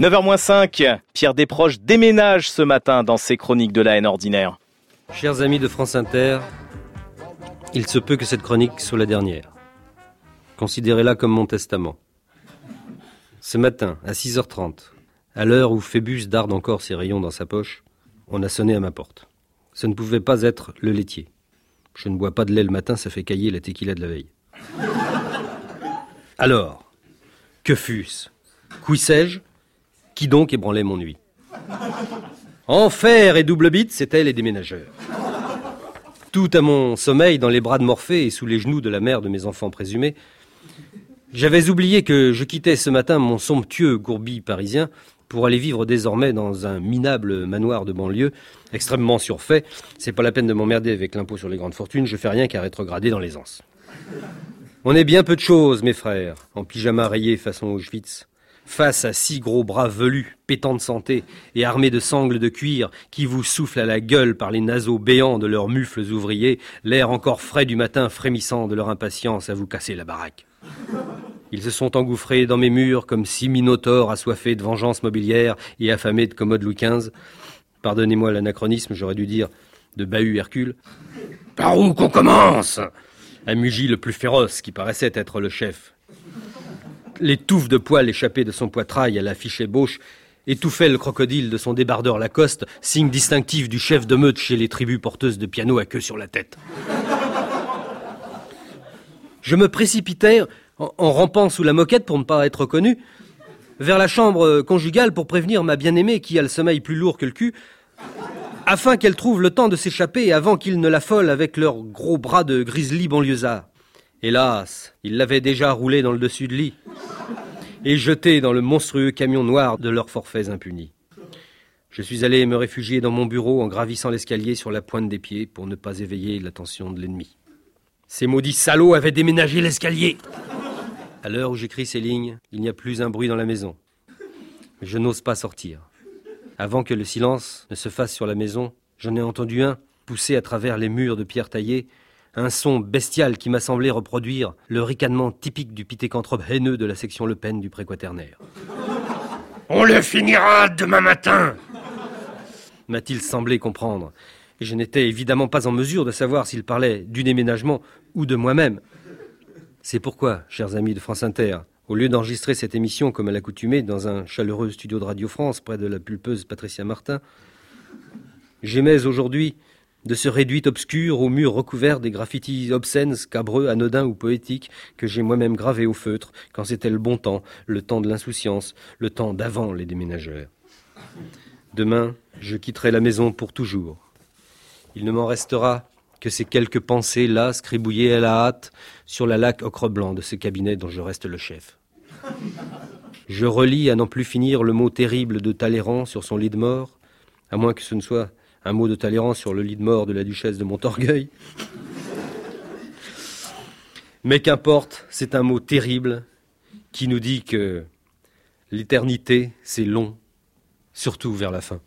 9h-5, Pierre Desproges déménage ce matin dans ses chroniques de la haine ordinaire. Chers amis de France Inter, il se peut que cette chronique soit la dernière. Considérez-la comme mon testament. Ce matin, à 6h30, à l'heure où Phébus darde encore ses rayons dans sa poche, on a sonné à ma porte. Ce ne pouvait pas être le laitier. Je ne bois pas de lait le matin, ça fait cailler la tequila de la veille. Alors, que fût-ce? Qui sais-je Qui donc ébranlait mon nuit Enfer et double bite, c'était les déménageurs. Tout à mon sommeil, dans les bras de Morphée et sous les genoux de la mère de mes enfants présumés, j'avais oublié que je quittais ce matin mon somptueux gourbi parisien pour aller vivre désormais dans un minable manoir de banlieue, extrêmement surfait. C'est pas la peine de m'emmerder avec l'impôt sur les grandes fortunes, je fais rien qu'à rétrograder dans l'aisance. On est bien peu de choses, mes frères, en pyjama rayé façon Auschwitz, face à six gros bras velus, pétants de santé et armés de sangles de cuir qui vous soufflent à la gueule par les naseaux béants de leurs mufles ouvriers, l'air encore frais du matin frémissant de leur impatience à vous casser la baraque. Ils se sont engouffrés dans mes murs comme six minotaures assoiffés de vengeance mobilière et affamés de commode Louis XV. Pardonnez-moi l'anachronisme, j'aurais dû dire de bahut Hercule. Par où qu'on commence? Un Mugi le plus féroce qui paraissait être le chef. Les touffes de poils échappées de son poitrail à la fiche ébauche étouffaient le crocodile de son débardeur Lacoste, signe distinctif du chef de meute chez les tribus porteuses de piano à queue sur la tête. Je me précipitais, en, en rampant sous la moquette pour ne pas être reconnu, vers la chambre conjugale pour prévenir ma bien-aimée qui a le sommeil plus lourd que le cul, afin qu'elle trouve le temps de s'échapper avant qu'ils ne l'affolent avec leurs gros bras de grizzly banlieusard. Hélas, ils l'avaient déjà roulé dans le dessus de lit et jeté dans le monstrueux camion noir de leurs forfaits impunis. Je suis allé me réfugier dans mon bureau en gravissant l'escalier sur la pointe des pieds pour ne pas éveiller l'attention de l'ennemi. Ces maudits salauds avaient déménagé l'escalier. À l'heure où j'écris ces lignes, il n'y a plus un bruit dans la maison. Je n'ose pas sortir. Avant que le silence ne se fasse sur la maison, j'en ai entendu un, poussé à travers les murs de pierre taillée, un son bestial qui m'a semblé reproduire le ricanement typique du pitécanthrope haineux de la section Le Pen du préquaternaire. On le finira demain matin m'a-t-il semblé comprendre. Et je n'étais évidemment pas en mesure de savoir s'il parlait du déménagement ou de moi-même. C'est pourquoi, chers amis de France Inter, au lieu d'enregistrer cette émission comme à l'accoutumée dans un chaleureux studio de Radio France près de la pulpeuse Patricia Martin, j'aimais aujourd'hui de ce réduit obscur aux murs recouverts des graffitis obscènes, scabreux, anodins ou poétiques que j'ai moi-même gravés au feutre quand c'était le bon temps, le temps de l'insouciance, le temps d'avant les déménageurs. Demain, je quitterai la maison pour toujours. Il ne m'en restera que ces quelques pensées là, scribouillées à la hâte, sur la laque ocre blanc de ce cabinet dont je reste le chef. Je relis à n'en plus finir le mot terrible de Talleyrand sur son lit de mort, à moins que ce ne soit un mot de Talleyrand sur le lit de mort de la duchesse de Montorgueil. Mais qu'importe, c'est un mot terrible qui nous dit que l'éternité, c'est long, surtout vers la fin.